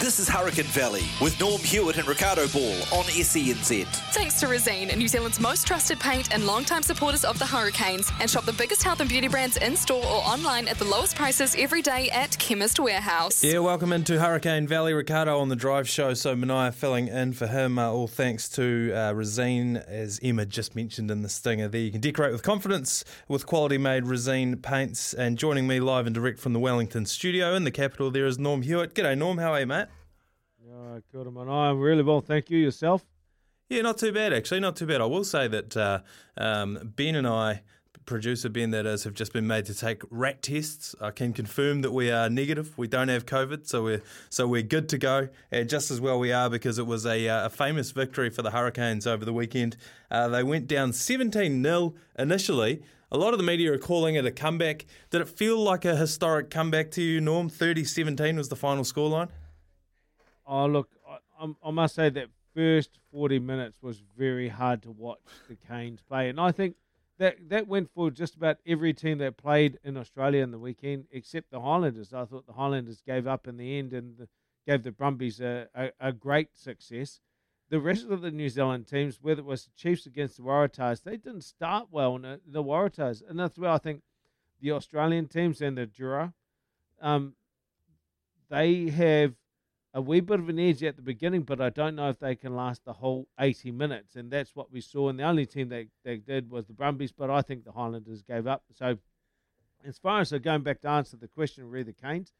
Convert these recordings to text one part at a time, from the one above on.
This is Hurricane Valley with Norm Hewitt and Ricardo Ball on SENZ. Thanks to Resene, New Zealand's most trusted paint and long-time supporters of the Hurricanes. And shop the biggest health and beauty brands in-store or online at the lowest prices every day at Chemist Warehouse. Yeah, welcome into Hurricane Valley. Ricardo on the drive show. So Manaia filling in for him. Uh, all thanks to uh, Resene, as Emma just mentioned in the stinger there. You can decorate with confidence with quality made Resene paints. And joining me live and direct from the Wellington studio in the capital there is Norm Hewitt. G'day, Norm. How are you, mate? Uh, kia. I'm really well, thank you. Yourself? Yeah, not too bad actually. Not too bad. I will say that uh, um, Ben and I, producer Ben, that is, have just been made to take RAT tests. I can confirm that we are negative. We don't have COVID, so we're so we're good to go. And just as well we are because it was a, uh, a famous victory for the Hurricanes over the weekend. Uh, they went down 17 0 initially. A lot of the media are calling it a comeback. Did it feel like a historic comeback to you, Norm? 30 17 was the final scoreline. Oh, look, I, I must say that first 40 minutes was very hard to watch the Canes play. And I think that that went for just about every team that played in Australia in the weekend, except the Highlanders. I thought the Highlanders gave up in the end and the, gave the Brumbies a, a, a, great success. The rest of the New Zealand teams, whether it was the Chiefs against the Waratahs, they didn't start well in the, the Waratahs. And that's where I think the Australian teams and the Drua, um, they have – a wee bit of an edge at the beginning, but I don't know if they can last the whole 80 minutes. And that's what we saw. And the only team that, that did was the Brumbies, but I think the Highlanders gave up. So, as far as going back to answer the question, re the Canes,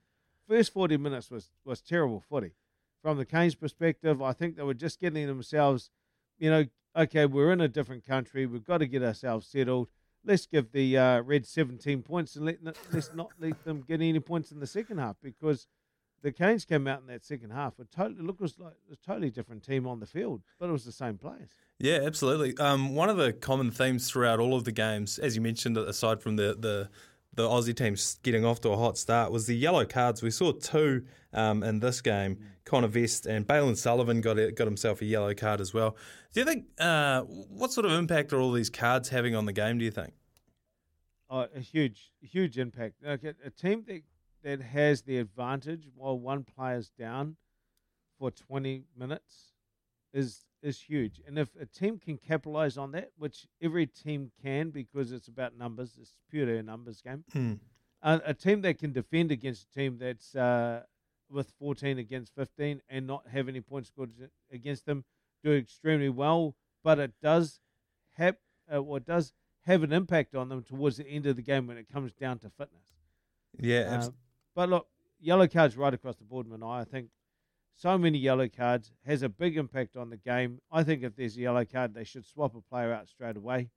first 40 minutes was, was terrible footy. From the Canes' perspective, I think they were just getting themselves, you know, okay, we're in a different country. We've got to get ourselves settled. Let's give the uh, Reds 17 points and let, let's not let them get any points in the second half because – the Canes came out in that second half. It totally look was like a totally different team on the field, but it was the same players. Yeah, absolutely. Um, one of the common themes throughout all of the games, as you mentioned, aside from the the the Aussie teams getting off to a hot start, was the yellow cards. We saw two um, in this game. Connor Vest and Bailyn Sullivan got a, got himself a yellow card as well. Do you think uh, what sort of impact are all these cards having on the game? Do you think? Oh, a huge, huge impact. Like a, a team that that has the advantage while one player's down for 20 minutes is is huge. And if a team can capitalize on that, which every team can because it's about numbers, it's purely a numbers game. Mm. Uh, a team that can defend against a team that's uh, with 14 against 15 and not have any points scored against them do extremely well, but it does have uh, well, it does have an impact on them towards the end of the game when it comes down to fitness. Yeah, uh, but look, yellow cards right across the board, man. I think so many yellow cards has a big impact on the game. I think if there's a yellow card, they should swap a player out straight away.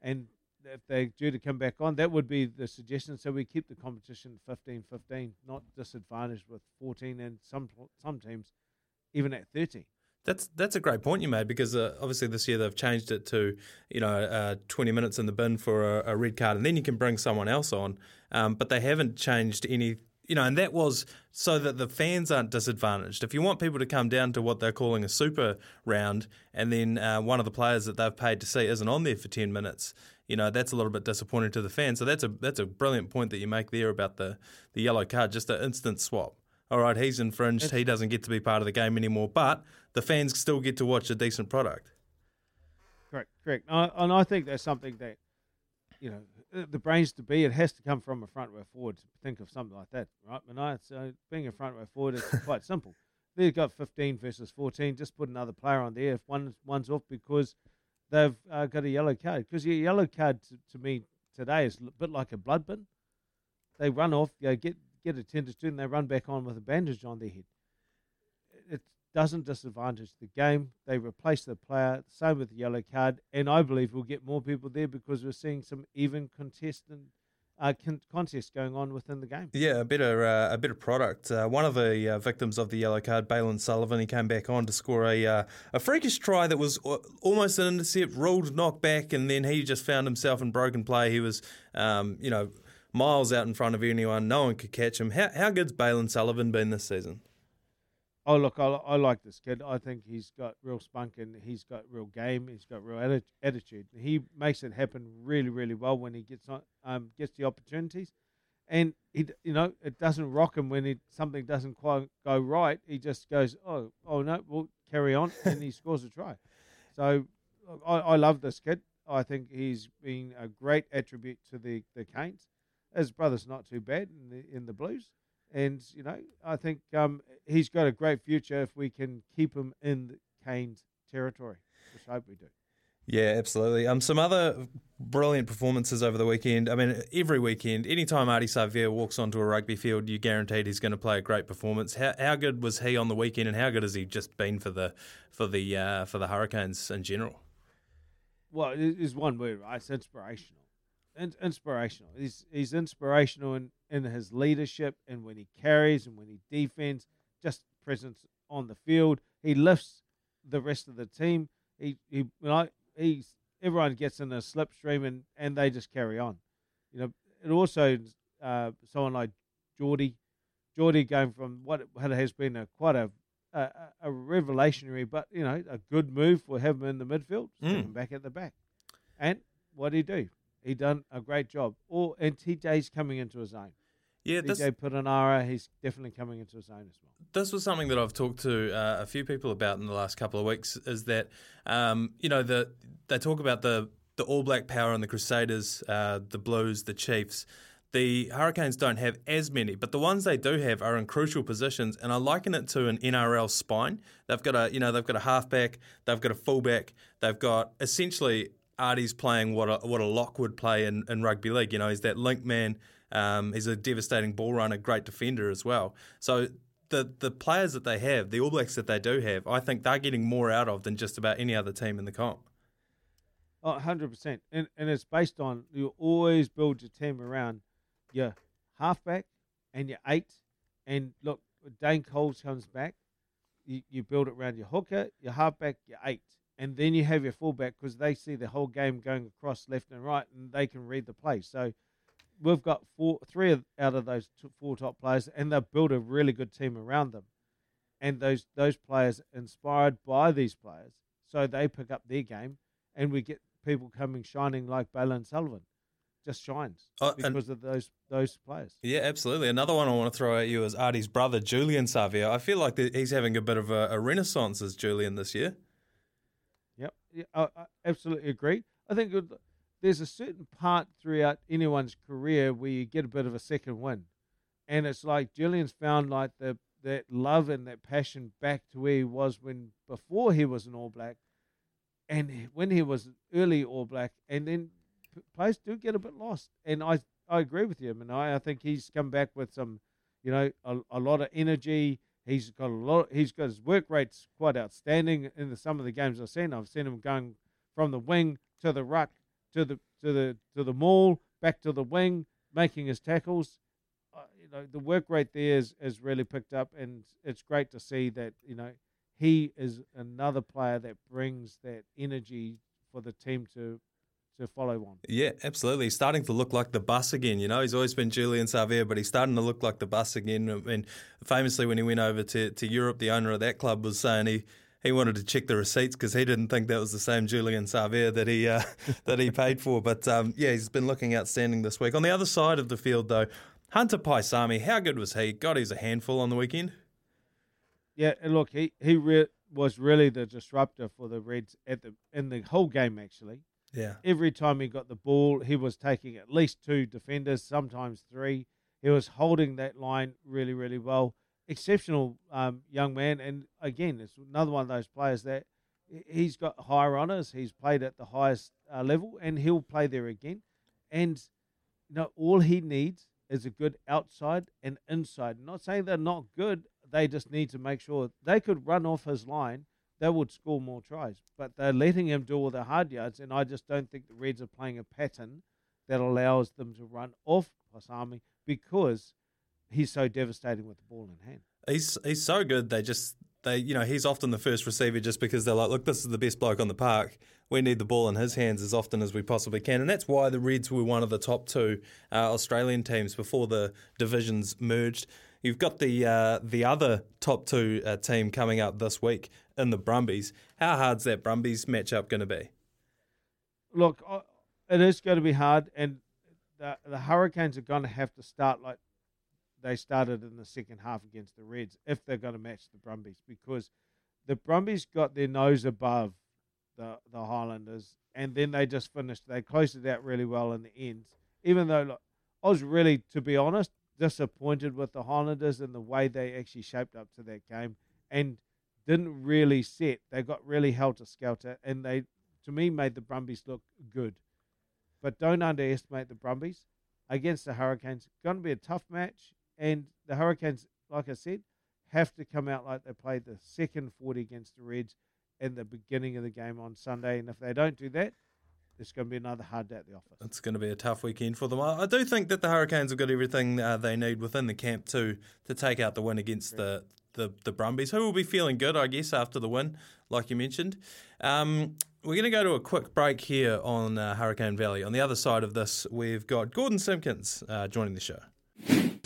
And if they're due to come back on, that would be the suggestion. So we keep the competition 15 15, not disadvantaged with 14 and some some teams even at 30. That's that's a great point you made because uh, obviously this year they've changed it to you know uh, 20 minutes in the bin for a, a, red card and then you can bring someone else on, um, but they haven't changed any you know, and that was so that the fans aren't disadvantaged. If you want people to come down to what they're calling a super round, and then uh, one of the players that they've paid to see isn't on there for ten minutes, you know, that's a little bit disappointing to the fans. So that's a that's a brilliant point that you make there about the the yellow card, just an instant swap. All right, he's infringed. He doesn't get to be part of the game anymore, but the fans still get to watch a decent product. Correct, correct. And I think that's something that you know the brains to be, it has to come from a front row forward to think of something like that, right, Manai? So being a front row forward is quite simple. They've got 15 versus 14. Just put another player on there if one one's off because they've uh, got a yellow card. Because your yellow card to, to, me today is a bit like a blood bin. They run off, you know, get get attended to, and they run back on with a bandage on their head. Doesn't disadvantage the game. They replace the player. Same with the yellow card, and I believe we'll get more people there because we're seeing some even contestant uh, con- contests going on within the game. Yeah, a better uh, a better product. Uh, one of the uh, victims of the yellow card, Bailyn Sullivan, he came back on to score a uh, a freakish try that was almost an intercept, ruled knock back, and then he just found himself in broken play. He was, um, you know, miles out in front of anyone. No one could catch him. How how good's Bailyn Sullivan been this season? Oh look, I, I like this kid. I think he's got real spunk and he's got real game. He's got real atti- attitude. He makes it happen really, really well when he gets on, um, gets the opportunities, and he, you know, it doesn't rock him when he, something doesn't quite go right. He just goes, oh, oh no, we'll carry on, and he scores a try. So, I, I love this kid. I think he's been a great attribute to the the Canes. His brother's not too bad in the in the Blues. And you know, I think um, he's got a great future if we can keep him in the Canes territory, which I hope we do. Yeah, absolutely. Um, some other brilliant performances over the weekend. I mean, every weekend, anytime Ardie Savea walks onto a rugby field, you guaranteed he's going to play a great performance. How, how good was he on the weekend, and how good has he just been for the for the uh, for the Hurricanes in general? Well, it's one word, right? It's inspirational. In- inspirational. He's he's inspirational in, in his leadership and when he carries and when he defends, just presence on the field. He lifts the rest of the team. He he you know, he's everyone gets in a slipstream and, and they just carry on. You know, it also uh, someone like Jordie, Jordie going from what has been a quite a a, a revelationary, but you know, a good move for him in the midfield, mm. back at the back. And what did he do? He done a great job. Or and TJ's coming into his own. Yeah, this, TJ Perenara, he's definitely coming into his own as well. This was something that I've talked to uh, a few people about in the last couple of weeks. Is that um, you know the they talk about the the All Black power and the Crusaders, uh, the Blues, the Chiefs. The Hurricanes don't have as many, but the ones they do have are in crucial positions, and I liken it to an NRL spine. They've got a, you know, they've got a halfback, they've got a fullback, they've got essentially Ardie's playing what a, what a lock would play in, in rugby league. You know, he's that link man. Um, he's a devastating ball runner, great defender as well. So the the players that they have, the All Blacks that they do have, I think they're getting more out of than just about any other team in the comp. Oh, 100%. And, and it's based on you always build your team around your halfback and your eight. And look, Dane Coles comes back, you, you build it around your hooker, your halfback, your eight and then you have your fullback because they see the whole game going across left and right, and they can read the play. So we've got four, three out of those two, four top players, and they've built a really good team around them. And those those players inspired by these players, so they pick up their game, and we get people coming shining like Bailyn Sullivan. Just shines oh, because of those those players. Yeah, absolutely. Another one I want to throw at you is Ardie's brother, Julian Savea. I feel like he's having a bit of a, a renaissance as Julian this year. Yep, yeah, I, I absolutely agree. I think there's a certain part throughout anyone's career where you get a bit of a second win, and it's like Julian's found like the that love and that passion back to where he was when before he was an All Black, and when he was early All Black, and then players do get a bit lost. And I I agree with you, and I I think he's come back with some, you know, a, a lot of energy He's got a lot. He's got his work rate's quite outstanding in the, some of the games I've seen. I've seen him going from the wing to the ruck to the to the to the maul back to the wing, making his tackles. Uh, you know the work rate there is, is really picked up, and it's great to see that you know he is another player that brings that energy for the team to to follow on. Yeah, absolutely. He's starting to look like the bus again. You know, he's always been Julian Savea, but he's starting to look like the bus again. And famously, when he went over to, to Europe, the owner of that club was saying he he wanted to check the receipts because he didn't think that was the same Julian Savea that he uh, that he paid for. But um, yeah, he's been looking outstanding this week. On the other side of the field, though, Hunter Paisami, how good was he? God, he's a handful on the weekend. Yeah, and look, he he re- was really the disruptor for the Reds at the in the whole game actually. Yeah. Every time he got the ball, he was taking at least two defenders, sometimes three. He was holding that line really, really well. Exceptional um, young man. And again, it's another one of those players that he's got higher honours. He's played at the highest uh, level and he'll play there again. And you know, all he needs is a good outside and inside. I'm not saying they're not good, they just need to make sure they could run off his line. They would score more tries, but they're letting him do all the hard yards, and I just don't think the Reds are playing a pattern that allows them to run off Paisami because he's so devastating with the ball in hand. He's he's so good. They just they you know he's often the first receiver just because they're like, look, this is the best bloke on the park. We need the ball in his hands as often as we possibly can, and that's why the Reds were one of the top two uh, Australian teams before the divisions merged. You've got the uh, the other top two uh, team coming up this week in the Brumbies. How hard's that Brumbies matchup going to be? Look, it is going to be hard, and the the Hurricanes are going to have to start like they started in the second half against the Reds if they're going to match the Brumbies because the Brumbies got their nose above the the Highlanders and then they just finished. They closed it out really well in the end. Even though look, I was really, to be honest, disappointed with the Highlanders and the way they actually shaped up to that game and didn't really set. They got really helter skelter and they, to me, made the Brumbies look good. But don't underestimate the Brumbies against the Hurricanes. Going to be a tough match. And the Hurricanes, like I said, have to come out like they played the second 40 against the Reds in the beginning of the game on Sunday. And if they don't do that, it's going to be another hard day at the office. It's going to be a tough weekend for them. I do think that the Hurricanes have got everything uh, they need within the camp to to take out the win against the, the, the Brumbies, who will be feeling good, I guess, after the win, like you mentioned. Um, we're going to go to a quick break here on uh, Hurricane Valley. On the other side of this, we've got Gordon Simpson uh, joining the show.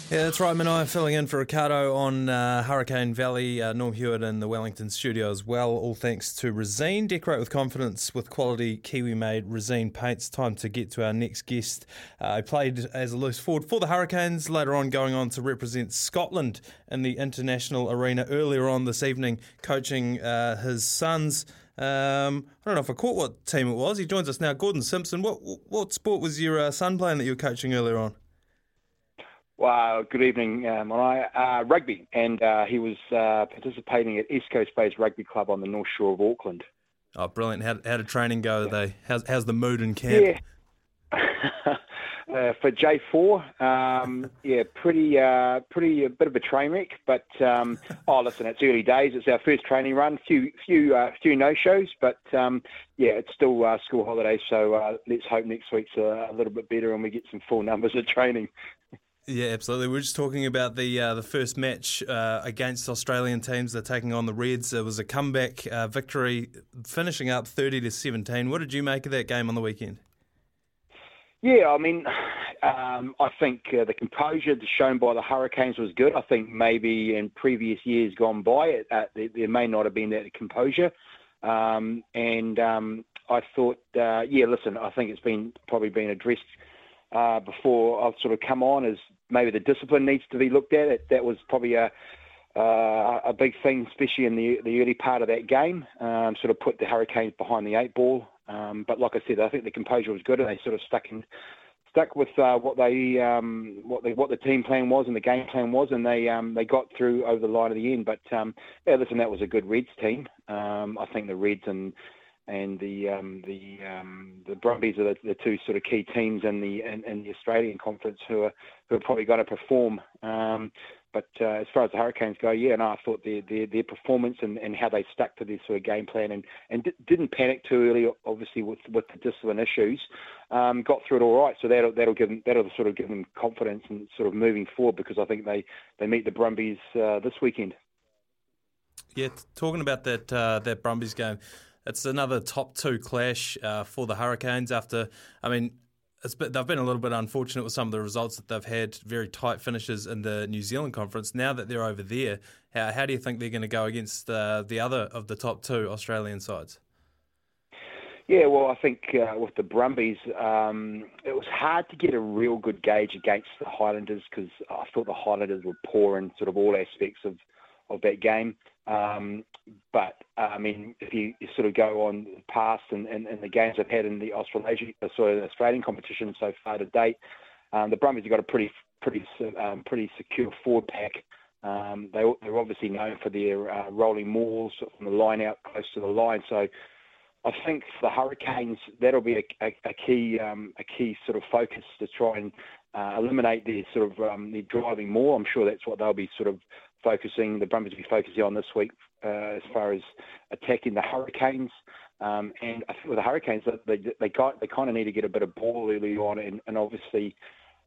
Yeah, that's right. Manai filling in for Ricardo on uh, Hurricane Valley. Uh, Norm Hewitt in the Wellington studio as well. All thanks to Resene. Decorate with confidence with quality Kiwi-made Resene paints. Time to get to our next guest. Uh, he played as a loose forward for the Hurricanes. Later on, going on to represent Scotland in the international arena. Earlier on this evening, coaching uh, his sons. Um, I don't know if I caught what team it was. He joins us now. Gordon Simpson. What what sport was your uh, son playing that you were coaching earlier on? Well, good evening, um, uh, rugby, and uh, he was uh, participating at East Coast Bays Rugby Club on the North Shore of Auckland. Oh, brilliant! How, how did training go? Yeah. They how's, how's the mood in camp? Yeah. uh, for J four, um, yeah, pretty, uh, pretty a bit of a train wreck. But um, oh, listen, it's early days. It's our first training run. Few, few, uh, few no shows, but um, yeah, it's still uh, school holidays. So uh, let's hope next week's a, a little bit better and we get some full numbers of training. Yeah, absolutely. We are just talking about the uh, the first match uh, against Australian teams. They're taking on the Reds. It was a comeback uh, victory, finishing up thirty to seventeen. What did you make of that game on the weekend? Yeah, I mean, um, I think uh, the composure shown by the Hurricanes was good. I think maybe in previous years gone by, it, uh, there, may not have been that composure. Um, and um, I thought, uh, yeah, listen, I think it's been probably been addressed uh, before I've sort of come on as maybe the discipline needs to be looked at. It, that was probably a uh, a big thing, especially in the the early part of that game. Um, sort of put the Hurricanes behind the eight ball. Um, but like I said, I think the composure was good, and they sort of stuck in stuck with uh, what they um, what the what the team plan was and the game plan was, and they um, they got through over the line of the end. But um, yeah, listen, that was a good Reds team. Um, I think the Reds and and the um, the um, the Brumbies are the, the, two sort of key teams in the in, in, the Australian conference who are who are probably going to perform. Um, but uh, as far as the Hurricanes go, yeah, no, I thought their their, their performance and, and how they stuck to their sort of game plan and and d- didn't panic too early, obviously with with the discipline issues, um, got through it all right. So that'll that'll give them that'll sort of give them confidence and sort of moving forward because I think they they meet the Brumbies uh, this weekend. Yeah, talking about that uh, that Brumbies game, it's another top two clash uh, for the Hurricanes after, I mean, been, they've been a little bit unfortunate with some of the results that they've had, very tight finishes in the New Zealand conference. Now that they're over there, how, how do you think they're going to go against uh, the other of the top two Australian sides? Yeah, well, I think uh, with the Brumbies, um, it was hard to get a real good gauge against the Highlanders because I thought the Highlanders were poor in sort of all aspects of, of that game. Um, but uh, I mean, if you, sort of go on past and, and, and, the games I've had in the Australasian, uh, sorry, the Australian competition so far to date, um, the Brumbies have got a pretty pretty um, pretty secure forward pack. Um, they, they're obviously known for their uh, rolling mauls from the line out close to the line. So I think for the Hurricanes that'll be a, a, a key um, a key sort of focus to try and uh, eliminate their sort of um, their driving maul. I'm sure that's what they'll be sort of focusing, the Brumbies will be focusing on this week uh, as far as attacking the Hurricanes. Um, and I think with the Hurricanes, they they got they kind of need to get a bit of ball early on, and, and obviously,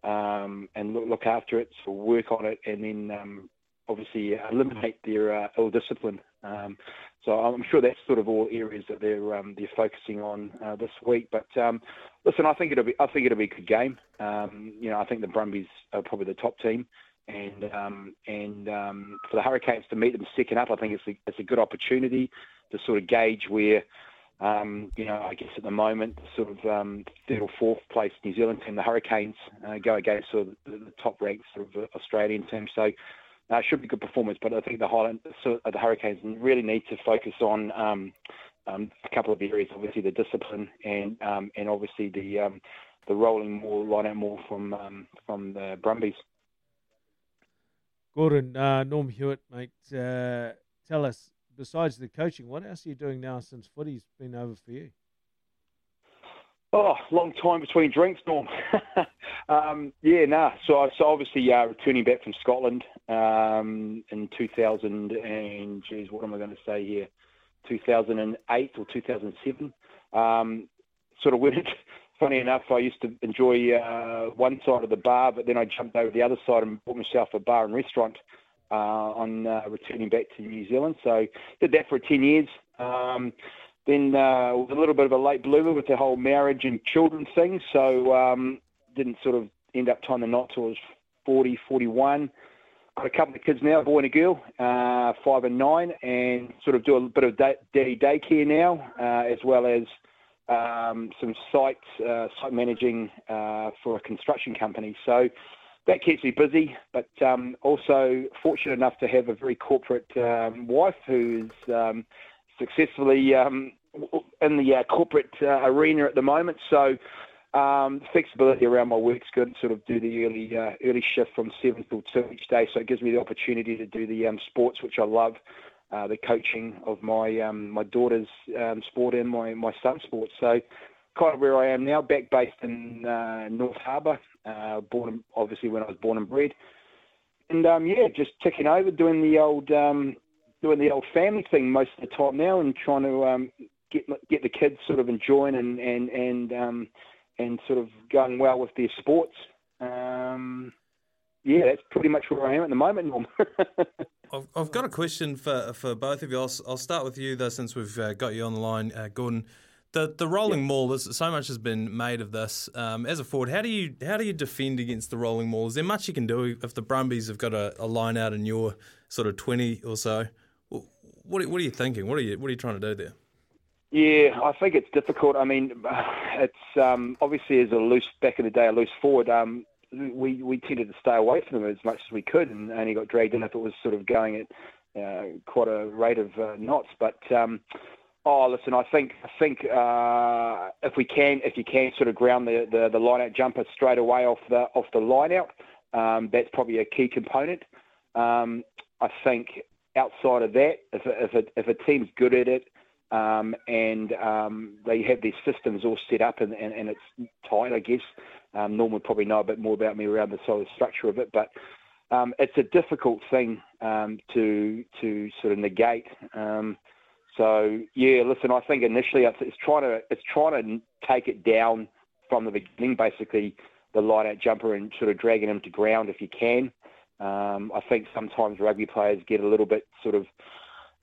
um, and look, look after it, so work on it, and then um, obviously eliminate their uh, ill discipline. Um, so I'm sure that's sort of all areas that they're um, they're focusing on uh, this week. But um, listen, I think it'll be I think it'll be a good game. Um, you know, I think the Brumbies are probably the top team, and um, and um, for the Hurricanes to meet them second up, I think it's a, it's a good opportunity to sort of gauge where um, you know, I guess at the moment, sort of um, third or fourth place New Zealand team, the Hurricanes, uh, go against sort of the, the top ranked sort of uh, Australian team. So uh, it should be good performance. But I think the Highland, the Hurricanes really need to focus on um, um, a couple of areas. Obviously, the discipline and um, and obviously the um, the rolling maul, line out maul from um, from the Brumbies. Gordon, uh, Norm Hewitt, mate, uh, tell us besides the coaching, what else are you doing now since footy's been over for you? Oh, long time between drinks, Norm. um, yeah, nah. So, so obviously, uh, returning back from Scotland um, in 2000 and, geez, what am I going to say here? 2008 or 2007. Um, sort of went. Funny enough, I used to enjoy uh, one side of the bar, but then I jumped over the other side and bought myself a bar and restaurant uh, on uh, returning back to New Zealand. So did that for 10 years. Um, then uh, was a little bit of a late bloomer with the whole marriage and children thing. So um, didn't sort of end up tying the knot till I was 40, 41. Got a couple of kids now, a boy and a girl, uh, five and nine, and sort of do a bit of daddy daycare now, uh, as well as um, some site uh, site managing uh, for a construction company. So that keeps me busy, but um, also fortunate enough to have a very corporate um, wife who's um, successfully um, in the uh, corporate uh, arena at the moment. So um, flexibility around my work's good. Sort of do the early uh, early shift from seven till two each day, so it gives me the opportunity to do the sports which I love. Uh, the coaching of my um, my daughter's um, sport and my my son's sport. So kind of where I am now, back based in uh, North Harbour, uh, born obviously when I was born and bred, and um, yeah, just ticking over, doing the old um, doing the old family thing most of the time now, and trying to um, get get the kids sort of enjoying and and and um, and sort of going well with their sports. Um, yeah, that's pretty much where I am at the moment, Norm. I've, I've got a question for for both of you. I'll, I'll start with you though, since we've uh, got you on the line, uh, Gordon. The the rolling maul. There's so much has been made of this. Um, as a forward, how do you how do you defend against the rolling maul? Is there much you can do if the Brumbies have got a, a line out in your sort of twenty or so? What what are you thinking? What are you what are you trying to do there? Yeah, I think it's difficult. I mean, it's um, obviously as a loose back in the day, a loose forward. Um, we we tended to stay away from them as much as we could, and only got dragged in if it was sort of going at uh, quite a rate of uh, knots. But um, Oh, listen, I think I think uh, if we can, if you can sort of ground the, the, the line out jumper straight away off the off the line out, um, that's probably a key component. Um, I think outside of that, if a, if a, if a team's good at it um, and um, they have their systems all set up and, and, and it's tight, I guess. Um, Norm would probably know a bit more about me around the of structure of it, but um, it's a difficult thing um, to to sort of negate. Um, so yeah, listen, I think initially it's, it's trying to it's trying to take it down from the beginning, basically the light out jumper and sort of dragging him to ground if you can. Um, I think sometimes rugby players get a little bit sort of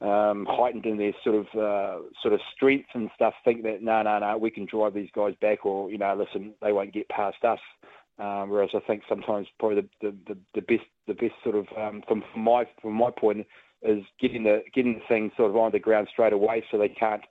um, heightened in their sort of uh, sort of strength and stuff. Think that no, no, no, we can drive these guys back, or you know, listen, they won't get past us. Um, whereas I think sometimes probably the, the, the, best the best sort of um, from, from my from my point is getting the getting the thing sort of on the ground straight away, so they can't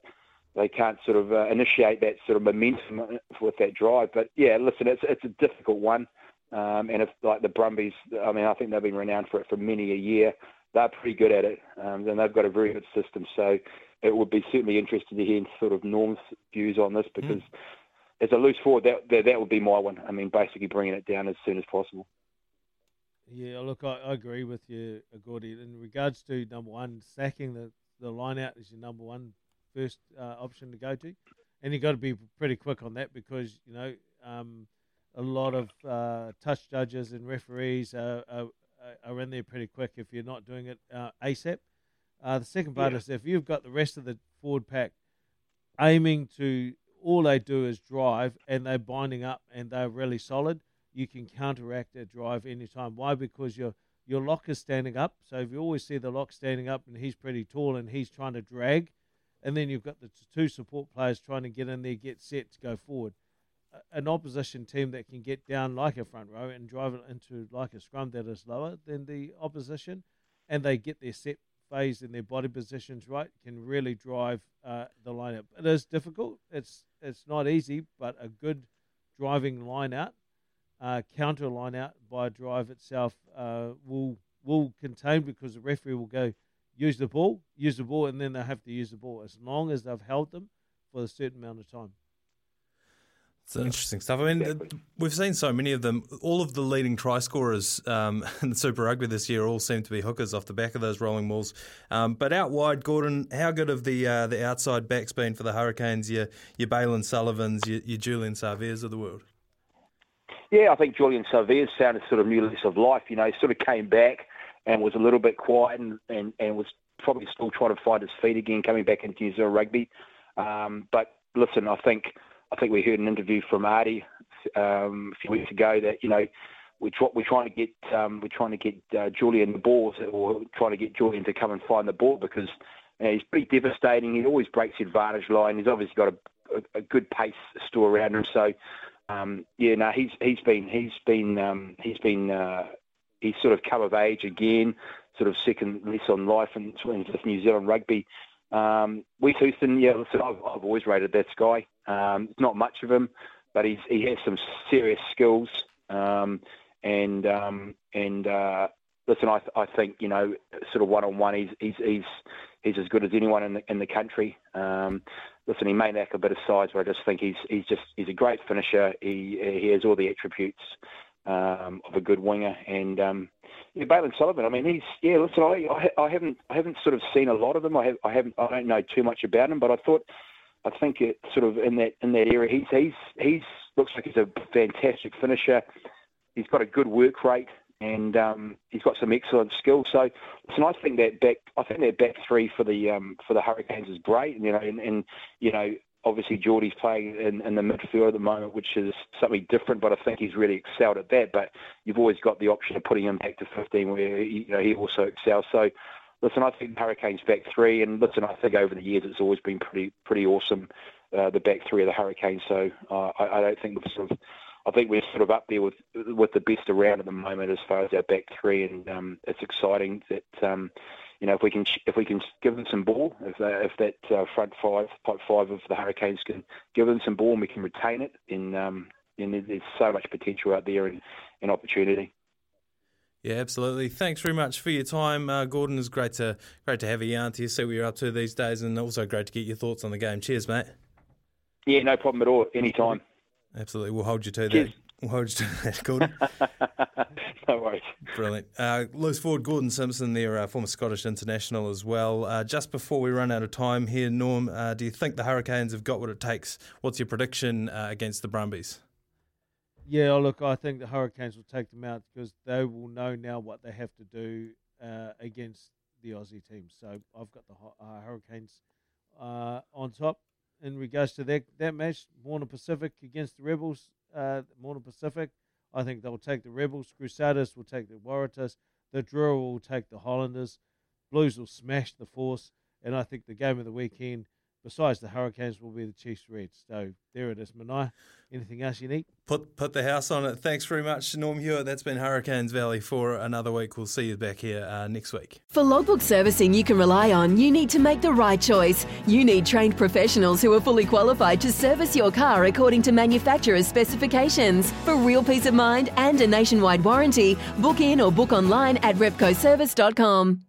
they can't sort of uh, initiate that sort of momentum with that drive. But yeah, listen, it's it's a difficult one, um, and if like the Brumbies, I mean, I think they've been renowned for it for many a year. They're pretty good at it, um, and they've got a very good system. So it would be certainly interesting to hear sort of Norm's views on this because. Mm. As a loose forward, that, that that would be my one. I mean, basically bringing it down as soon as possible. Yeah, look, I, I agree with you, Gordy. In regards to number one, sacking the, the line out is your number one first uh, option to go to. And you've got to be pretty quick on that because, you know, um, a lot of uh, touch judges and referees are, are, uh, are in there pretty quick if you're not doing it uh, ASAP. Uh, the second part Yeah. is if you've got the rest of the forward pack aiming to all they do is drive and they're binding up and they're really solid, you can counteract that drive anytime. Why? Because your your lock is standing up. So if you always see the lock standing up and he's pretty tall and he's trying to drag, and then you've got the two support players trying to get in there, get set to go forward. An opposition team that can get down like a front row and drive it into like a scrum that is lower than the opposition, and they get their set phase and their body positions right, can really drive uh, the lineup. It is difficult. It's it's not easy, but a good driving line out, uh, counter line out by drive itself uh, will will contain because the referee will go use the ball, use the ball, and then they have to use the ball as long as they've held them for a certain amount of time. It's interesting stuff. I mean, th- we've seen so many of them. All of the leading try scorers um, in the Super Rugby this year all seem to be hookers off the back of those rolling balls. Um, but out wide, Gordon, how good have the uh, the outside backs been for the Hurricanes? Your your Bailyn Sullivans, your, your Julian Saveas of the world. Yeah, I think Julian Savea's found a sort of new lease of life. You know, he sort of came back and was a little bit quiet and, and, and was probably still trying to find his feet again, coming back into New Zealand rugby. Um, but listen, I think I think we heard an interview from Ardie um, a few weeks ago that you know we try, we're trying to get um, we're trying to get uh, Julian the ball or trying to get Julian to come and find the ball because you know, he's pretty devastating. He always breaks the advantage line. He's obviously got a, a, a good pace still around him. So um, yeah, no, he's he's been he's been um, he's been uh, he's sort of come of age again, sort of second lease on life in, in New Zealand rugby. Um, Wes Goosen, yeah, listen, I've, I've always rated that guy. Um, it's not much of him, but he's he has some serious skills. Um, and um, and uh, listen, I, I think you know, sort of one on one, he's he's he's he's as good as anyone in the in the country. Um, listen, he may lack a bit of size, but I just think he's he's just he's a great finisher. He he has all the attributes um, of a good winger, and um, yeah, Bailyn Sullivan. I mean, he's yeah. Listen, I, I I haven't I haven't sort of seen a lot of them. I have I haven't I don't know too much about him, but I thought I think it sort of in that in that area he's he's he's looks like he's a fantastic finisher. He's got a good work rate and um, he's got some excellent skills. So, listen, I think that back, I think that back three for the um, for the Hurricanes is great. And, You know, and, and you know, obviously Jordie's playing in, in the midfield at the moment, which is something different. But I think he's really excelled at that. But you've always got the option of putting him back to 15, where he, you know he also excels. So. Listen, I think Hurricanes back three, and listen, I think over the years it's always been pretty pretty awesome, uh, the back three of the Hurricanes. So uh, I, I don't think we're sort of I think we're sort of up there with with the best around at the moment as far as our back three, and um, it's exciting that um, you know if we can if we can give them some ball, if they, if that uh, front five, top five of the Hurricanes can give them some ball and we can retain it, and um, and there's so much potential out there and, and opportunity. Yeah, absolutely. Thanks very much for your time, uh, Gordon. It's great to great to have you on to see what you're up to these days, and also great to get your thoughts on the game. Cheers, mate. Yeah, no problem at all. Anytime. Absolutely, we'll hold you to Cheers. that. We'll hold you to that, Gordon. no worries. Brilliant. Uh, loose forward Gordon Simpson, there, uh, former Scottish international as well. Uh, just before we run out of time here, Norm, uh, do you think the Hurricanes have got what it takes? What's your prediction uh, against the Brumbies? Yeah, oh, look, I think the Hurricanes will take them out because they will know now what they have to do uh, against the Aussie team. So I've got the uh, Hurricanes uh, on top in regards to that that match. Moana Pasifika against the Rebels. Uh, Moana Pasifika. I think they'll take the Rebels. Crusaders will take the Waratahs. The Drua will take the Highlanders. Blues will smash the Force. And I think the game of the weekend, besides the Hurricanes, will be the Chiefs Reds. So there it is, Manai. Anything else you need? Put put the house on it. Thanks very much, Norm Hewitt. That's been Hurricanes Valley for another week. We'll see you back here uh, next week. For logbook servicing you can rely on, you need to make the right choice. You need trained professionals who are fully qualified to service your car according to manufacturer's specifications. For real peace of mind and a nationwide warranty, book in or book online at repcoservice.com.